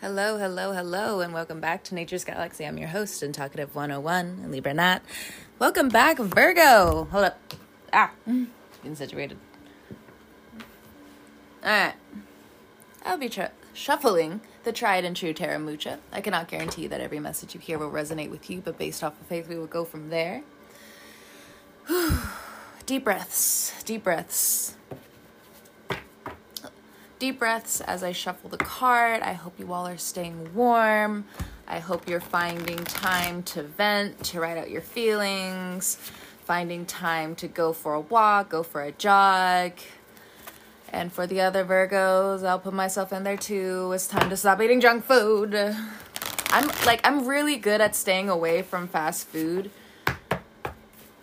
Hello, hello, hello, and welcome back to Nature's Galaxy. I'm your host and talkative 101, Libra Nat. Welcome back, Virgo. Hold up. Ah, getting situated. Alright. I'll be tr- shuffling the tried and true Tarot Mucha. I cannot guarantee that every message you hear will resonate with you, but based off of faith, we will go from there. deep breaths, deep breaths. Deep breaths as I shuffle the card. I hope you all are staying warm. I hope you're finding time to vent, to write out your feelings, finding time to go for a walk, go for a jog. And for the other Virgos, I'll put myself in there too. It's time to stop eating junk food. I'm like, I'm really good at staying away from fast food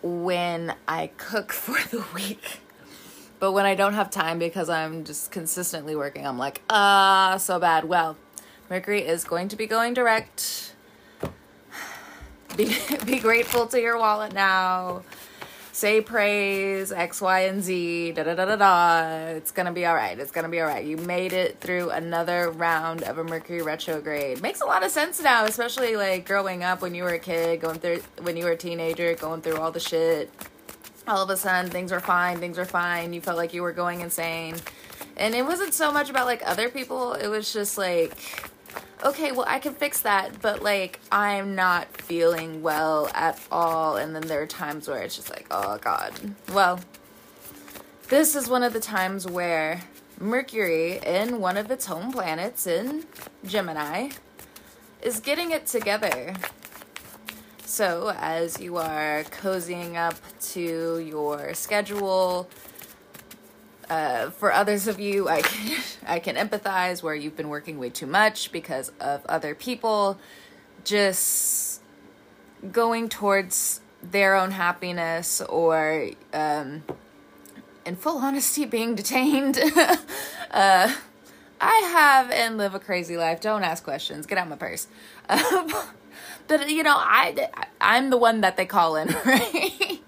when I cook for the week. But when I don't have time because I'm just consistently working, I'm like, ah, so bad. Well, Mercury is going to be going direct. Be, be grateful to your wallet now. Say praise, X, Y, and Z, da da da da da. It's gonna be all right. It's gonna be all right. You made it through another round of a Mercury retrograde. Makes a lot of sense now, especially like growing up when you were a kid, going through when you were a teenager, going through all the shit all of a sudden things were fine, things were fine. You felt like you were going insane. And it wasn't so much about like other people, it was just like, okay, well, I can fix that, but like I'm not feeling well at all. And then there are times where it's just like, oh God. Well, this is one of the times where Mercury, in one of its home planets in Gemini, is getting it together so, as you are cozying up to your schedule, uh, for others of you, I can I can empathize where you've been working way too much because of other people, just going towards their own happiness or, um, in full honesty, being detained. uh, I have and live a crazy life. Don't ask questions. Get out my purse. But you know, I I'm the one that they call in, right?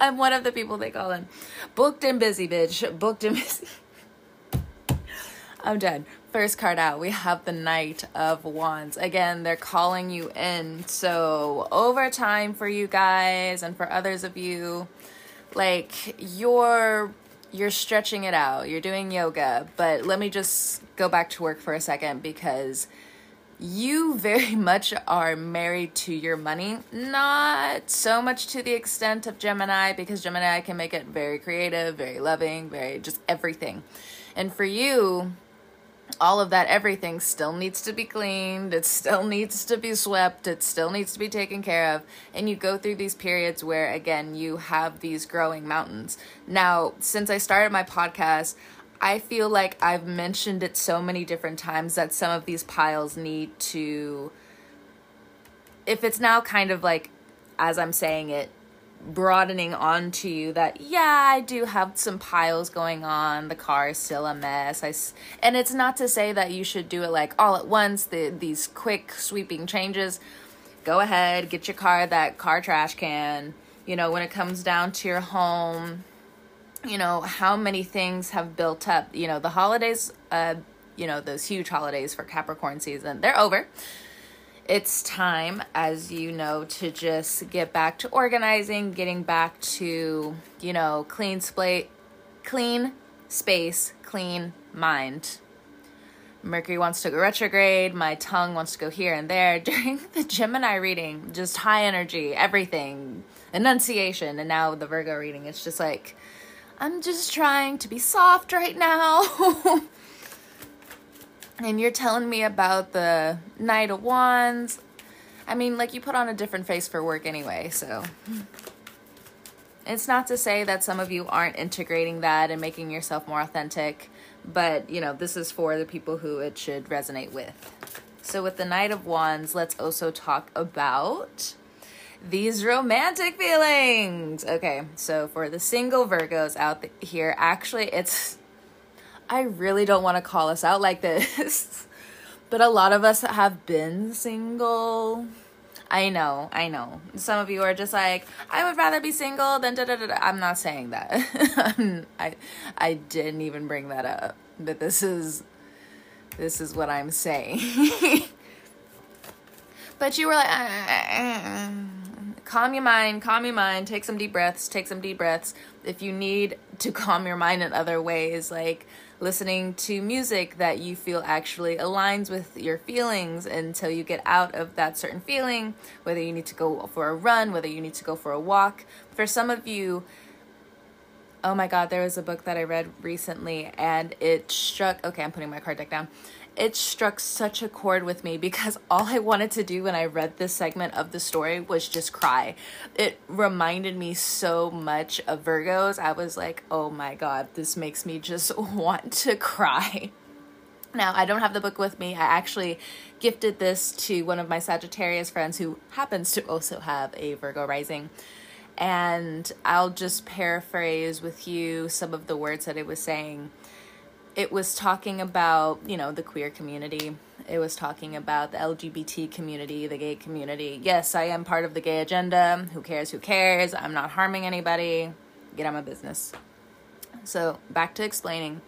I'm one of the people they call in. Booked and busy, bitch. Booked and busy. I'm done. First card out, we have the Knight of Wands. Again, they're calling you in. So, overtime for you guys and for others of you, like you're you're stretching it out. You're doing yoga, but let me just go back to work for a second because you very much are married to your money. Not so much to the extent of Gemini, because Gemini can make it very creative, very loving, very just everything. And for you, all of that everything still needs to be cleaned, it still needs to be swept, it still needs to be taken care of. And you go through these periods where, again, you have these growing mountains. Now, since I started my podcast, I feel like I've mentioned it so many different times that some of these piles need to if it's now kind of like as I'm saying it broadening onto you that yeah, I do have some piles going on. The car is still a mess. I and it's not to say that you should do it like all at once, the these quick sweeping changes. Go ahead, get your car that car trash can. You know, when it comes down to your home, you know how many things have built up you know the holidays uh you know those huge holidays for capricorn season they're over. It's time as you know to just get back to organizing getting back to you know clean slate clean space clean mind. Mercury wants to go retrograde my tongue wants to go here and there. During the gemini reading just high energy everything enunciation and now the virgo reading it's just like I'm just trying to be soft right now. and you're telling me about the Knight of Wands. I mean, like, you put on a different face for work anyway, so. It's not to say that some of you aren't integrating that and making yourself more authentic, but, you know, this is for the people who it should resonate with. So, with the Knight of Wands, let's also talk about these romantic feelings. Okay, so for the single Virgos out here, actually, it's. I really don't want to call us out like this, but a lot of us have been single. I know, I know. Some of you are just like, I would rather be single than da da da. I'm not saying that. I I didn't even bring that up. But this is this is what I'm saying. but you were like, uh, uh, uh, uh calm your mind, calm your mind, take some deep breaths, take some deep breaths. If you need to calm your mind in other ways, like listening to music that you feel actually aligns with your feelings until you get out of that certain feeling, whether you need to go for a run, whether you need to go for a walk. For some of you, oh my god, there was a book that I read recently and it struck okay, I'm putting my card deck down it struck such a chord with me because all I wanted to do when I read this segment of the story was just cry. It reminded me so much of Virgos. I was like, oh my god, this makes me just want to cry. Now, I don't have the book with me. I actually gifted this to one of my Sagittarius friends who happens to also have a Virgo rising. And I'll just paraphrase with you some of the words that it was saying it was talking about, you know, the queer community. It was talking about the LGBT community, the gay community. Yes, I am part of the gay agenda. Who cares? Who cares? I'm not harming anybody. Get out of my business. So, back to explaining.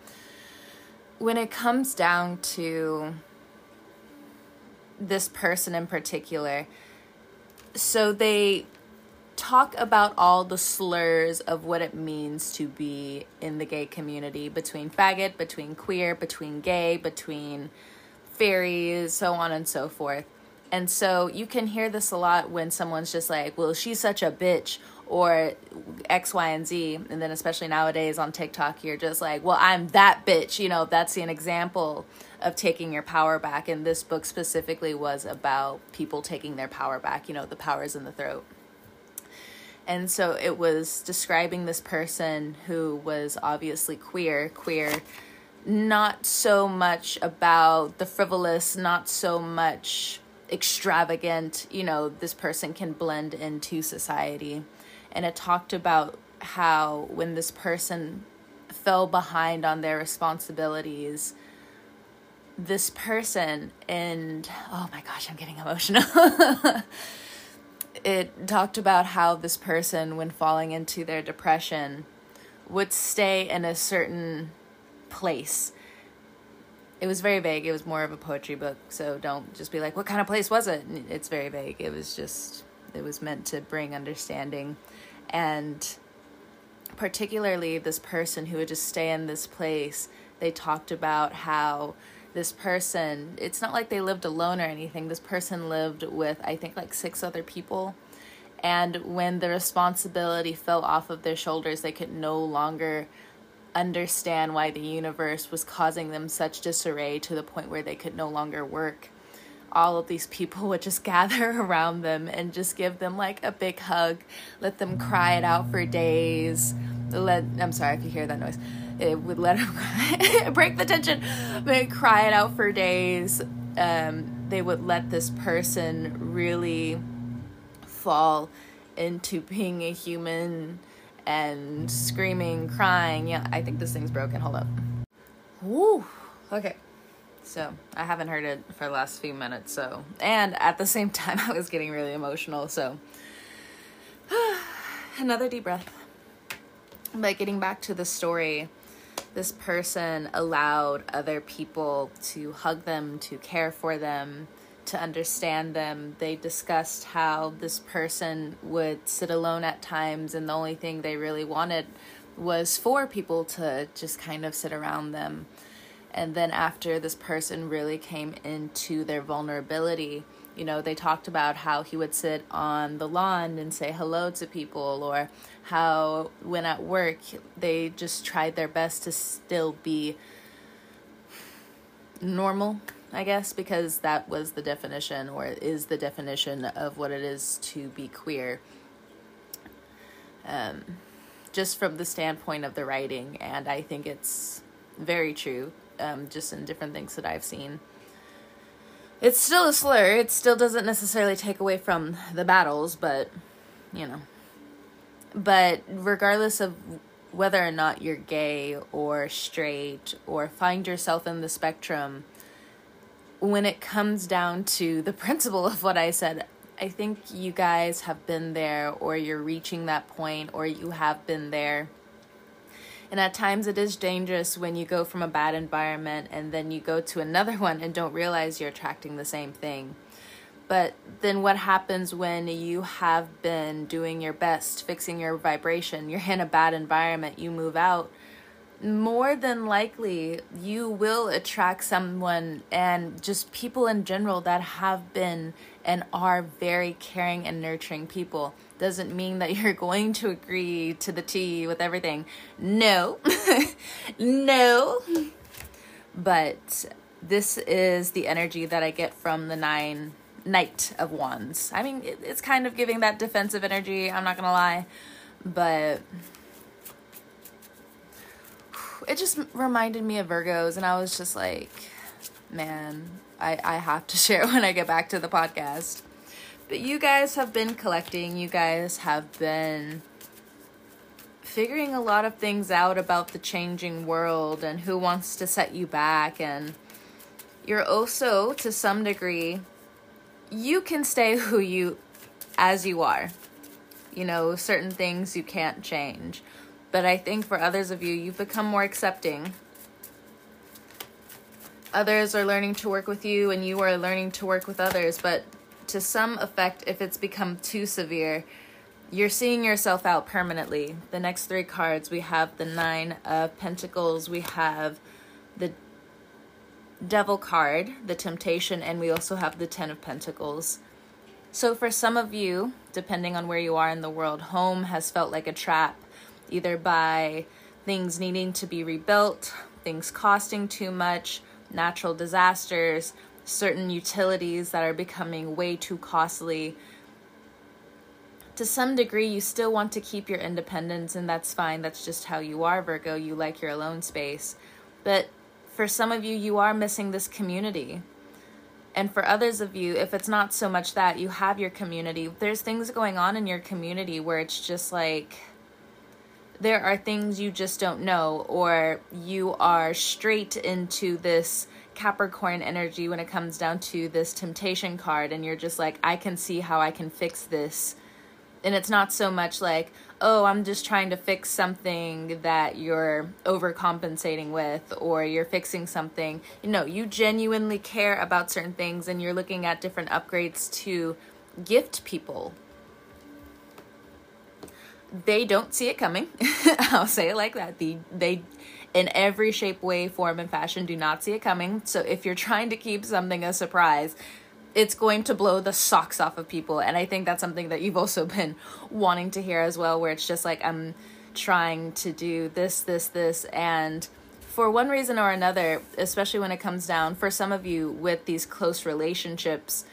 When it comes down to this person in particular, so they talk about all the slurs of what it means to be in the gay community between faggot, between queer, between gay, between fairies, so on and so forth. And so you can hear this a lot when someone's just like, well, she's such a bitch, or X, Y, and Z. And then, especially nowadays on TikTok, you're just like, well, I'm that bitch. You know, that's an example of taking your power back. And this book specifically was about people taking their power back. You know, the power is in the throat. And so it was describing this person who was obviously queer, queer, not so much about the frivolous, not so much extravagant, you know, this person can blend into society. And it talked about how when this person fell behind on their responsibilities, this person, and oh my gosh, I'm getting emotional. it talked about how this person, when falling into their depression, would stay in a certain place. It was very vague. It was more of a poetry book, so don't just be like, what kind of place was it? It's very vague. It was just, it was meant to bring understanding. And particularly this person who would just stay in this place, they talked about how this person, it's not like they lived alone or anything. This person lived with, I think, like six other people. And when the responsibility fell off of their shoulders, they could no longer understand why the universe was causing them such disarray to the point where they could no longer work. All of these people would just gather around them and just give them like a big hug, let them cry it out for days. Let I'm sorry if you hear that noise it would let him break the tension, but cry it out for days. Um, they would let this person really fall into being a human and screaming, crying. Yeah, I think this thing's broken. Hold up. Woo. Okay. So I haven't heard it for the last few minutes. So, and at the same time, I was getting really emotional. So, another deep breath. But getting back to the story, this person allowed other people to hug them, to care for them, to understand them. They discussed how this person would sit alone at times, and the only thing they really wanted was for people to just kind of sit around them. And then, after this person really came into their vulnerability, you know, they talked about how he would sit on the lawn and say hello to people, or how when at work they just tried their best to still be normal, I guess, because that was the definition or is the definition of what it is to be queer. Um, just from the standpoint of the writing, and I think it's very true, um, just in different things that I've seen it's still a slur. It still doesn't necessarily take away from the battles, but you know. But regardless of whether or not you're gay or straight or find yourself in the spectrum, when it comes down to the principle of what I said, I think you guys have been there or you're reaching that point or you have been there. And at times it is dangerous when you go from a bad environment and then you go to another one and don't realize you're attracting the same thing. But then what happens when you have been doing your best, fixing your vibration, you're in a bad environment, you move out, more than likely you will attract someone and just people in general that have been and are very caring and nurturing people doesn't mean that you're going to agree to the T with everything. No. no. But this is the energy that I get from the nine Knight of Wands. I mean, it, it's kind of giving that defensive energy, I'm not gonna lie. But it just reminded me of Virgos, and I was just like, man, I, I have to share when I get back to the podcast. But you guys have been collecting, you guys have been figuring a lot of things out about the changing world and who wants to set you back. And you're also, to some degree, you can stay who you as you are. You know, certain things you can't change. But I think for others of you, you've become more accepting. Others are learning to work with you, and you are learning to work with others. But to some effect, if it's become too severe, you're seeing yourself out permanently. The next three cards we have the Nine of Pentacles, we have the Devil card, the Temptation, and we also have the Ten of Pentacles. So, for some of you, depending on where you are in the world, home has felt like a trap, either by things needing to be rebuilt, things costing too much, natural disasters, certain utilities that are becoming way too costly. To some degree, you still want to keep your independence, and that's fine. That's just how you are, Virgo. You like your alone space. But for some of you, you are missing this community. And for others of you, if it's not so much that you have your community, there's things going on in your community where it's just like there are things you just don't know, or you are straight into this Capricorn energy when it comes down to this temptation card, and you're just like, I can see how I can fix this. And it's not so much like, oh, I'm just trying to fix something that you're overcompensating with, or you're fixing something. You know, you genuinely care about certain things, and you're looking at different upgrades to gift people. They don't see it coming. I'll say it like that. The, they in every shape, way, form, and fashion. Do not see it coming. So if you're trying to keep something a surprise, it's going to blow the socks off of people. And I think that's something that you've also been wanting to hear as well, where it's just like, I'm trying to do this, this, this, and for one reason or another, especially when it comes down for some of you with these close relationships,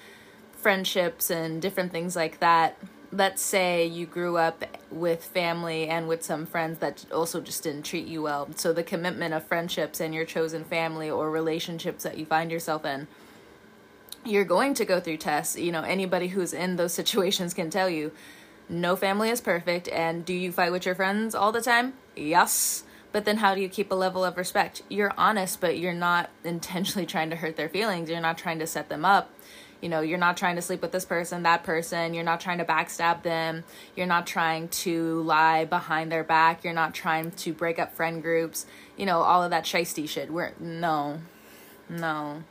friendships, and different things like that, let's say you grew up with family and with some friends that also just didn't treat you well. So the commitment of friendships and your chosen family or relationships that you find yourself in, you're going to go through tests. You know, anybody who's in those situations can tell you no family is perfect. And do you fight with your friends all the time? Yes. But then how do you keep a level of respect? You're honest, but you're not intentionally trying to hurt their feelings. You're not trying to set them up you know you're not trying to sleep with this person that person you're not trying to backstab them you're not trying to lie behind their back you're not trying to break up friend groups you know all of that shisty shit we're no no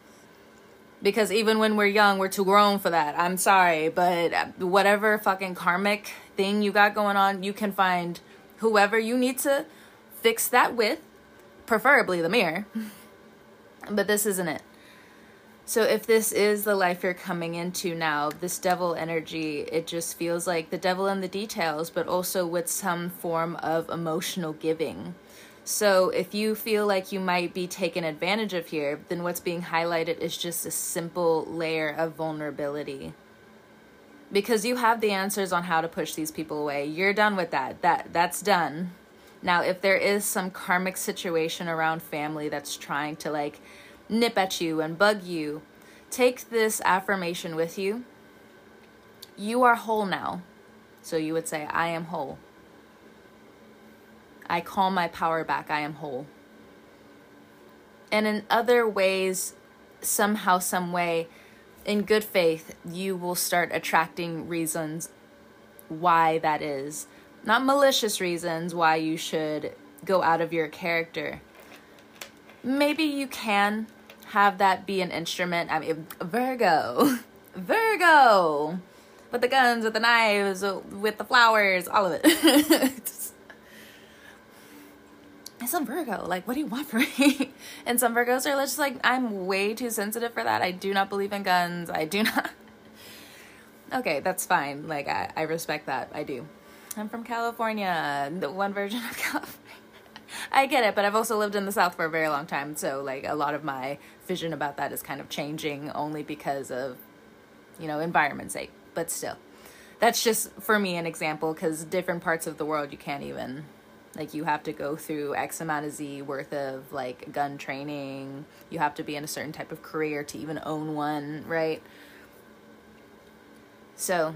because even when we're young we're too grown for that. I'm sorry but whatever fucking karmic thing you got going on you can find whoever you need to fix that with preferably the mirror. But this isn't it. So if this is the life you're coming into now, this devil energy, it just feels like the devil in the details, but also with some form of emotional giving. So if you feel like you might be taken advantage of here, then what's being highlighted is just a simple layer of vulnerability. Because you have the answers on how to push these people away. You're done with that. That that's done. Now, if there is some karmic situation around family that's trying to like nip at you and bug you, take this affirmation with you. You are whole now. So you would say, I am whole. I call my power back. I am whole. And in other ways, somehow, some way, in good faith, you will start attracting reasons why that is. Not malicious reasons why you should go out of your character. Maybe you can have that be an instrument. I mean, Virgo. Virgo. With the guns, with the knives, with the flowers, all of it. some Virgo. Like, what do you want from me? and some Virgos are just like, I'm way too sensitive for that. I do not believe in guns. I do not. okay, that's fine. Like, I, I respect that. I do. I'm from California, the one version of California. I get it, but I've also lived in the South for a very long time. So, like, a lot of my vision about that is kind of changing only because of, you know, environment sake. But still, that's just for me an example because different parts of the world you can't even like you have to go through x amount of z worth of like gun training you have to be in a certain type of career to even own one right so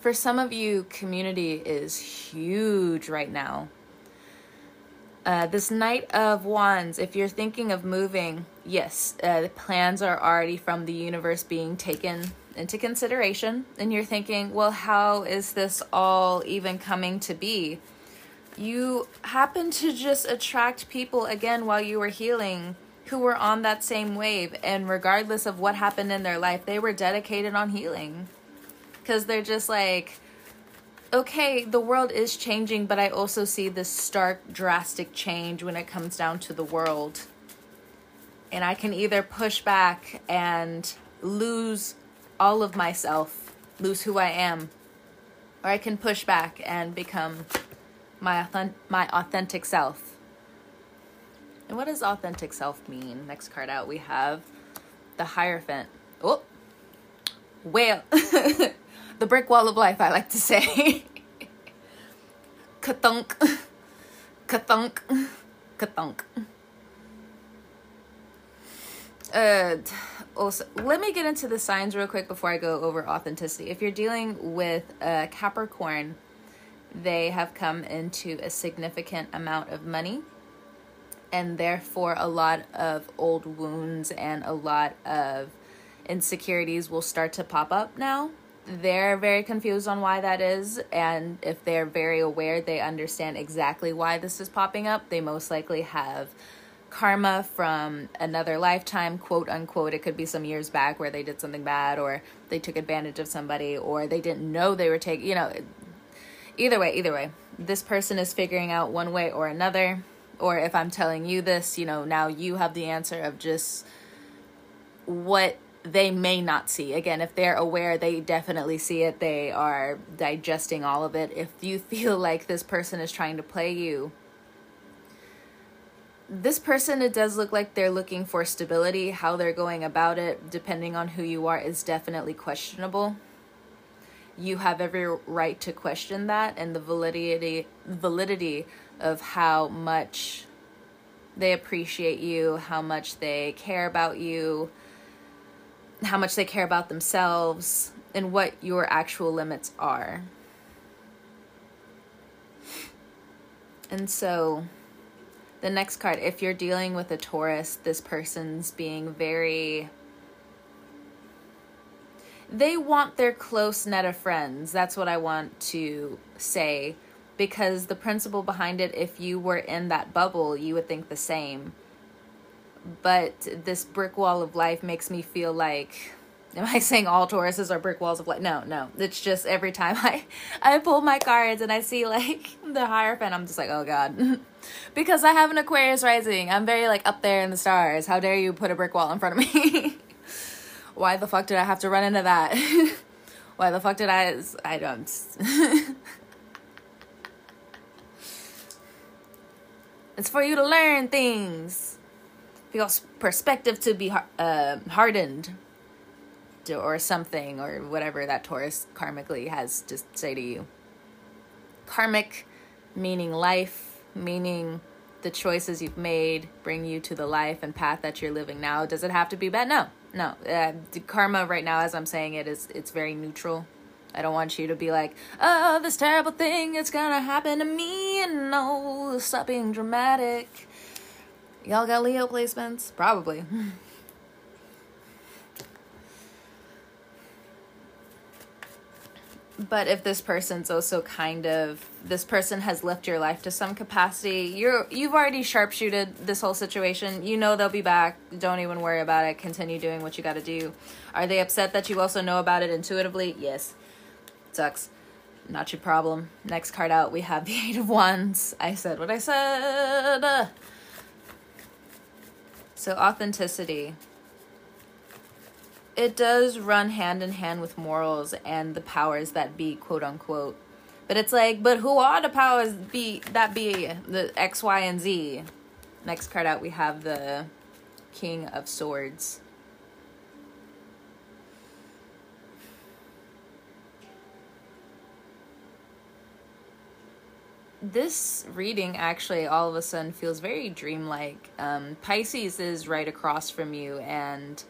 for some of you community is huge right now uh, this Knight of Wands, if you're thinking of moving, yes, uh, the plans are already from the universe being taken into consideration. And you're thinking, well, how is this all even coming to be? You happen to just attract people again while you were healing who were on that same wave and regardless of what happened in their life they were dedicated on healing. Because they're just like okay the world is changing but i also see this stark drastic change when it comes down to the world. And i can either push back and lose all of myself lose who i am or i can push back and become my authentic, my authentic self. And what does authentic self mean? Next card out, we have the Hierophant. Oh, whale. the brick wall of life, I like to say. Kathunk. Kathunk. Kathunk. Uh, also, let me get into the signs real quick before I go over authenticity. If you're dealing with a Capricorn, they have come into a significant amount of money and therefore a lot of old wounds and a lot of insecurities will start to pop up now. They're very confused on why that is and if they're very aware they understand exactly why this is popping up. They most likely have karma from another lifetime quote unquote. It could be some years back where they did something bad or they took advantage of somebody or they didn't know they were taking you know either way, either way, this person is figuring out one way or another. Or if I'm telling you this, you know, now you have the answer of just what they may not see. Again, if they're aware, they definitely see it. They are digesting all of it. If you feel like this person is trying to play you, this person, it does look like they're looking for stability. How they're going about it, depending on who you are, is definitely questionable you have every right to question that and the validity validity of how much they appreciate you, how much they care about you, how much they care about themselves, and what your actual limits are. And so, the next card, if you're dealing with a Taurus, this person's being very they want their close net of friends. That's what I want to say. Because the principle behind it, if you were in that bubble, you would think the same. But this brick wall of life makes me feel like am I saying all Tauruses are brick walls of life? No, no. It's just every time I I pull my cards and I see like the Hierophant, I'm just like, oh god. because I have an Aquarius rising. I'm very like up there in the stars. How dare you put a brick wall in front of me? Why the fuck did I have to run into that? why the fuck did I? I don't. it's for you to learn things. Your perspective to be uh, hardened. Or something, or whatever that Taurus karmically has to say to you. Karmic meaning life, meaning the choices you've made bring you to the life and path that you're living now. Does it have to be bad? No, no. Uh, karma right now, as I'm saying it, is it's very neutral. I don't want you to be like, oh, this terrible thing is gonna happen to me, and no, stop being dramatic. Y'all got Leo placements? Probably. but if this person's also kind of this person has left your life to some capacity you're you've already sharpshooted this whole situation. You know they'll be back. Don't even worry about it. Continue doing what you got to do. Are they upset that you also know about it intuitively? Yes. Sucks. Not your problem. Next card out we have the eight of wands. I said what i said. So authenticity it does run hand in hand with morals and the powers that be, quote unquote. But it's like, but who are the powers be that be the X, Y, and Z? Next card out, we have the King of Swords. This reading actually all of a sudden feels very dreamlike. Um, Pisces is right across from you, and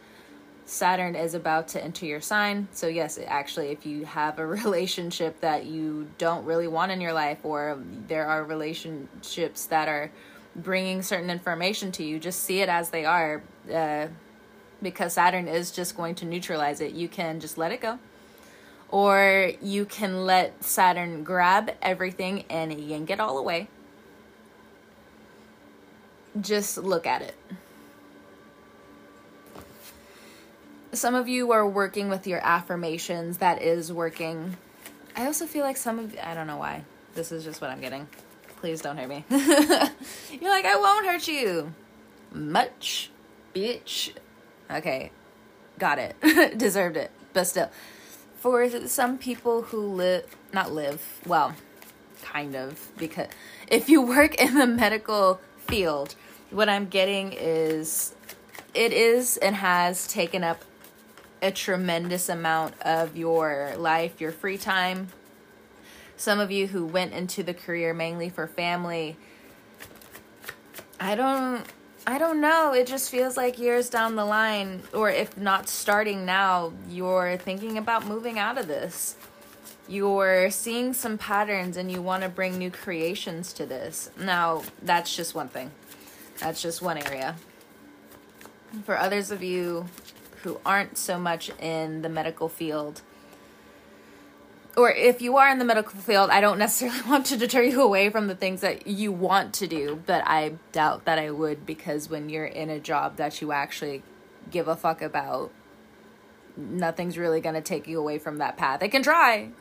Saturn is about to enter your sign. So, yes, actually, if you have a relationship that you don't really want in your life, or there are relationships that are bringing certain information to you, just see it as they are. Uh, because Saturn is just going to neutralize it. You can just let it go. Or you can let Saturn grab everything and yank it all away. Just look at it. Some of you are working with your affirmations. That is working. I also feel like some of I don't know why. This is just what I'm getting. Please don't hurt me. You're like, I won't hurt you. Much, bitch. Okay, got it. Deserved it. But still, for some people who live, not live, well, kind of, because if you work in the medical field, what I'm getting is it is and has taken up a tremendous amount of your life, your free time. Some of you who went into the career mainly for family. I don't I don't know. It just feels like years down the line or if not starting now, you're thinking about moving out of this. You're seeing some patterns and you want to bring new creations to this. Now, that's just one thing. That's just one area. For others of you, who aren't so much in the medical field or if you are in the medical field, I don't necessarily want to deter you away from the things that you want to do, but I doubt that I would because when you're in a job that you actually give a fuck about, nothing's really going to take you away from that path. It can try.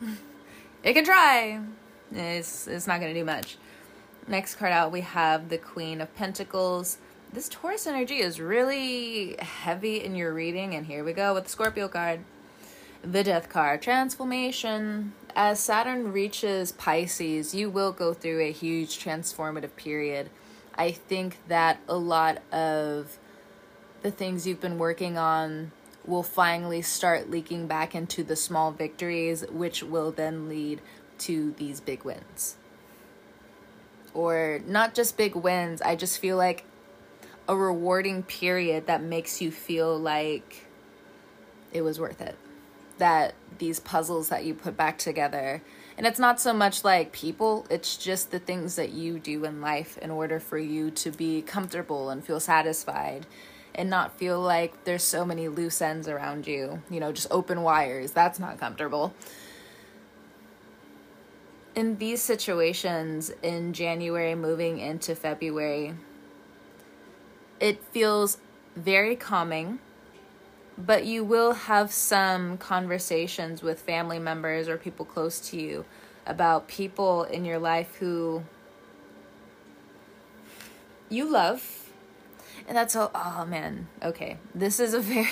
It can try. It's it's not going to do much. Next card out we have the Queen of Pentacles this Taurus energy is really heavy in your reading. And here we go with the Scorpio card. The Death card, transformation. As Saturn reaches Pisces, you will go through a huge transformative period. I think that a lot of the things you've been working on will finally start leaking back into the small victories, which will then lead to these big wins. Or not just big wins, I just feel like a rewarding period that makes you feel like it was worth it. That these puzzles that you put back together, and it's not so much like people, it's just the things that you do in life in order for you to be comfortable and feel satisfied and not feel like there's so many loose ends around you, you know, just open wires. That's not comfortable. In these situations in January moving into February, it feels very calming, but you will have some conversations with family members or people close to you about people in your life who you love. And that's all, oh man, okay. This is a very,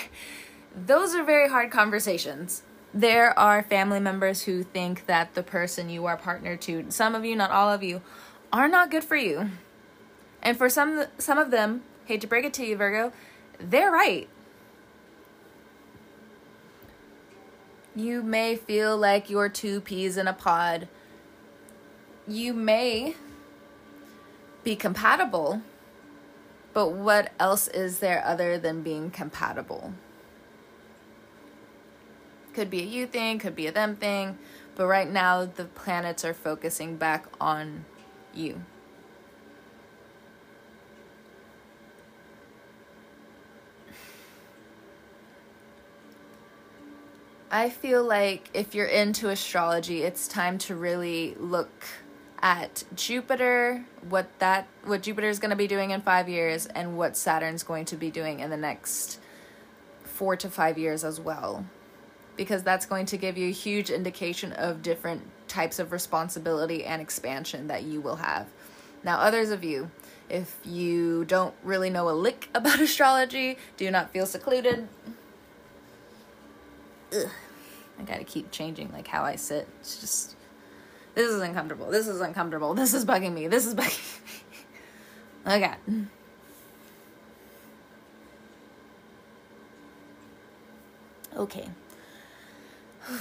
those are very hard conversations. There are family members who think that the person you are partnered to, some of you, not all of you, are not good for you. And for some some of them, hate to break it to you, Virgo, they're right. You may feel like you're two peas in a pod. You may be compatible, but what else is there other than being compatible? Could be a you thing, could be a them thing, but right now the planets are focusing back on you. I feel like if you're into astrology, it's time to really look at Jupiter, what that what Jupiter is going to be doing in 5 years and what Saturn's going to be doing in the next 4 to 5 years as well. Because that's going to give you a huge indication of different types of responsibility and expansion that you will have. Now, others of you, if you don't really know a lick about astrology, do not feel secluded. Ugh. I gotta keep changing like how I sit. It's just this is uncomfortable. This is uncomfortable. This is bugging me. This is bugging me. okay. Okay.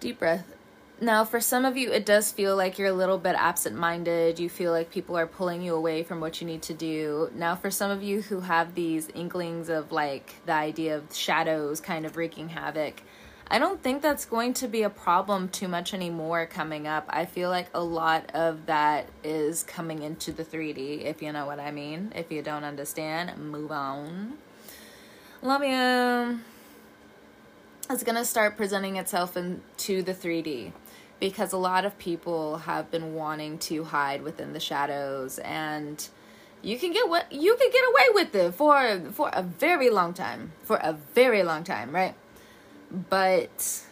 Deep breath. Now, for some of you, it does feel like you're a little bit absent minded. You feel like people are pulling you away from what you need to do. Now, for some of you who have these inklings of like the idea of shadows kind of wreaking havoc, I don't think that's going to be a problem too much anymore coming up. I feel like a lot of that is coming into the 3D, if you know what I mean. If you don't understand, move on. Love you. It's going to start presenting itself into the 3D because a lot of people have been wanting to hide within the shadows and you can get what you can get away with it for for a very long time for a very long time right but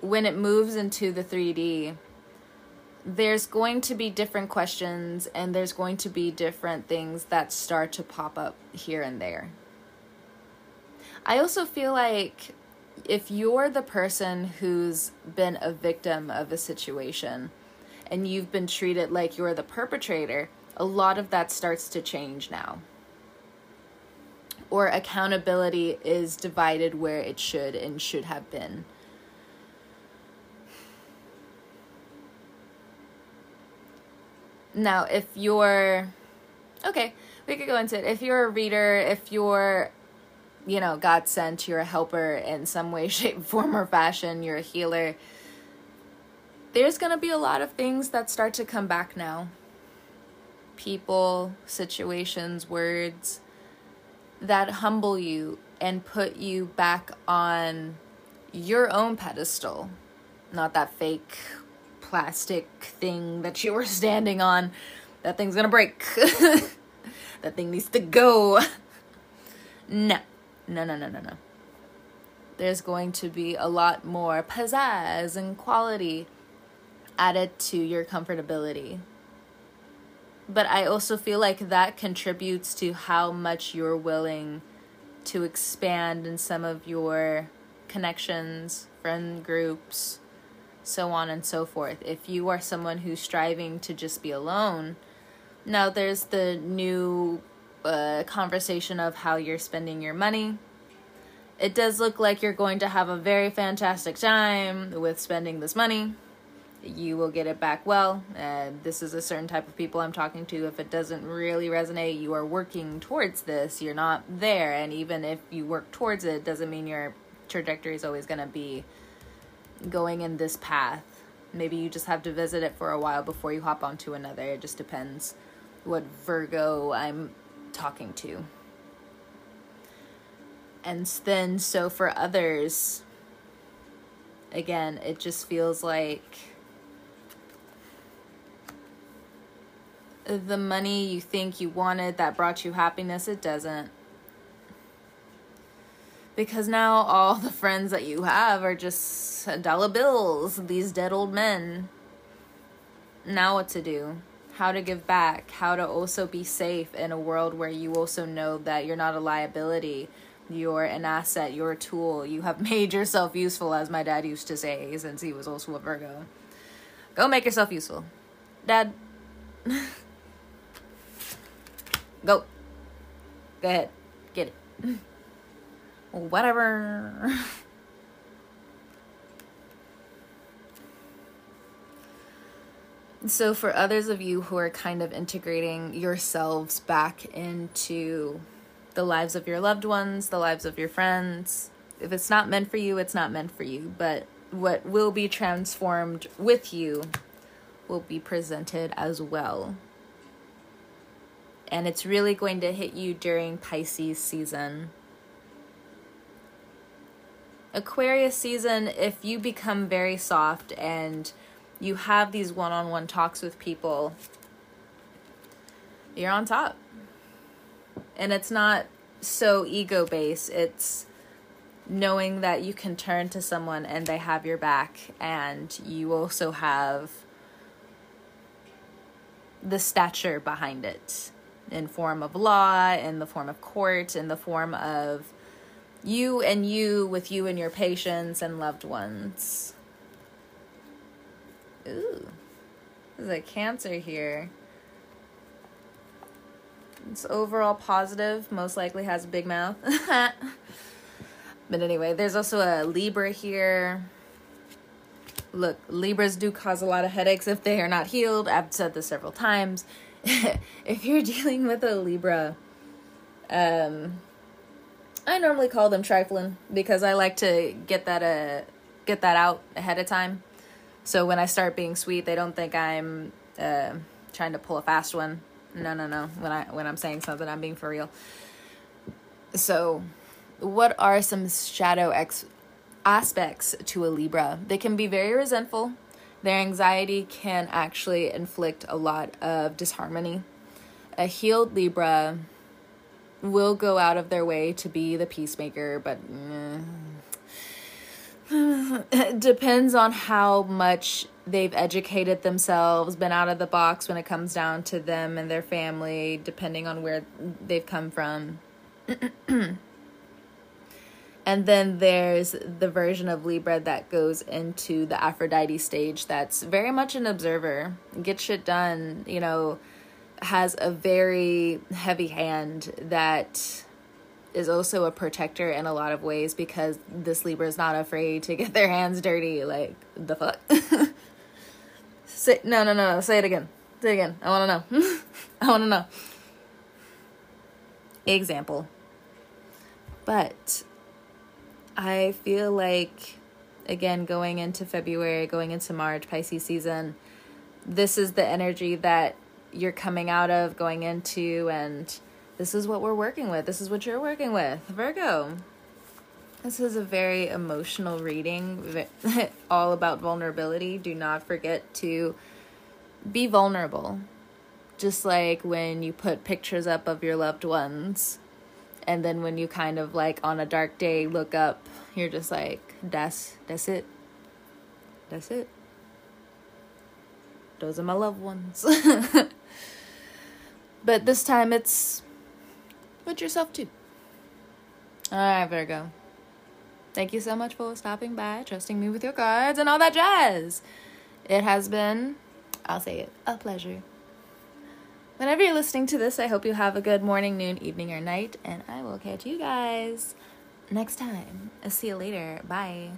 when it moves into the 3D, there's going to be different questions and there's going to be different things that start to pop up here and there. I also feel like if you're the person who's been a victim of a situation and you've been treated like you're the perpetrator, a lot of that starts to change now or accountability is divided where it should and should have been. Now, if you're okay, we could go into it. If you're a reader, if you're you know, God sent, you're a helper in some way, shape, form, or fashion, you're a healer. There's going to be a lot of things that start to come back now. People, situations, words that humble you and put you back on your own pedestal, not that fake plastic thing that you were standing on. That thing's gonna break. that thing needs to go. No, no, no, no, no, no. There's going to be a lot more pizzazz and quality added to your comfortability but I also feel like that contributes to how much you're willing to expand in some of your connections, friend groups, so on and so forth. If you are someone who's striving to just be alone, now there's the new uh, conversation of how you're spending your money. It does look like you're going to have a very fantastic time with spending this money you will get it back well. And this is a certain type of people I'm talking to. If it doesn't really resonate, you are working towards this. You're not there. And even if you work towards it, doesn't mean your trajectory is always going to be going in this path. Maybe you just have to visit it for a while before you hop onto another. It just depends what Virgo I'm talking to. And then, so for others, again, it just feels like the money you think you wanted that brought you happiness, it doesn't. Because now all the friends that you have are just dollar bills, these dead old men. Now, what to do? How to give back? How to also be safe in a world where you also know that you're not a liability, you're an asset, you're a tool. You have made yourself useful, as my dad used to say, since he was also a Virgo. Go make yourself useful. Dad. Go. Go ahead. Get it. Whatever. so, for others of you who are kind of integrating yourselves back into the lives of your loved ones, the lives of your friends, if it's not meant for you, it's not meant for you. But what will be transformed with you will be presented as well and it's really going to hit you during Pisces season. Aquarius season, if you become very soft and you have these one on one talks with people, you're on top. And it's not so ego based, it's knowing that you can turn to someone and they have your back, and you also have the stature behind it in form of law, in the form of court, in the form of you and you with you and your patients and loved ones. Ooh, there's a cancer here. It's overall positive, most likely has a big mouth. but anyway, there's also a Libra here. Look, Libras do cause a lot of headaches if they are not healed. I've said this several times. if you're dealing with a Libra, um, I normally call them trifling because I like to get that uh get that out ahead of time. So when I start being sweet, they don't think I'm uh, trying to pull a fast one. No, no, no. When I when I'm saying something, I'm being for real. So, what are some shadow ex- aspects to a Libra? They can be very resentful. Their anxiety can actually inflict a lot of disharmony. A healed Libra will go out of their way to be the peacemaker, but eh, depends on how much they've educated themselves, been out of the box when it comes down to them and their family, depending on where they've come from. and then there's the version of Libra that goes into the Aphrodite stage that's very much an observer, get shit done, you know has a very heavy hand that is also a protector in a lot of ways because this Libra is not afraid to get their hands dirty. Like, the fuck? say, no, no, no, no. Say it again. Say it again. I want to know. I want to know. Example. But I feel like, again, going into February, going into March, Pisces season, this is the energy that you're coming out of, going into, and this is what we're working with. This is what you're working with. Virgo. This is a very emotional reading, all about vulnerability. Do not forget to be vulnerable. Just like when you put pictures up of your loved ones, and then when you kind of like on a dark day look up, you're just like, that's that's it. That's it. Those are my loved ones. But this time it's with yourself too. Alright, Virgo. Thank you so much for stopping by, trusting me with your cards, and all that jazz. It has been, I'll say it, a pleasure. Whenever you're listening to this, I hope you have a good morning, noon, evening, or night, and I will catch you guys next time. I'll see you later. Bye.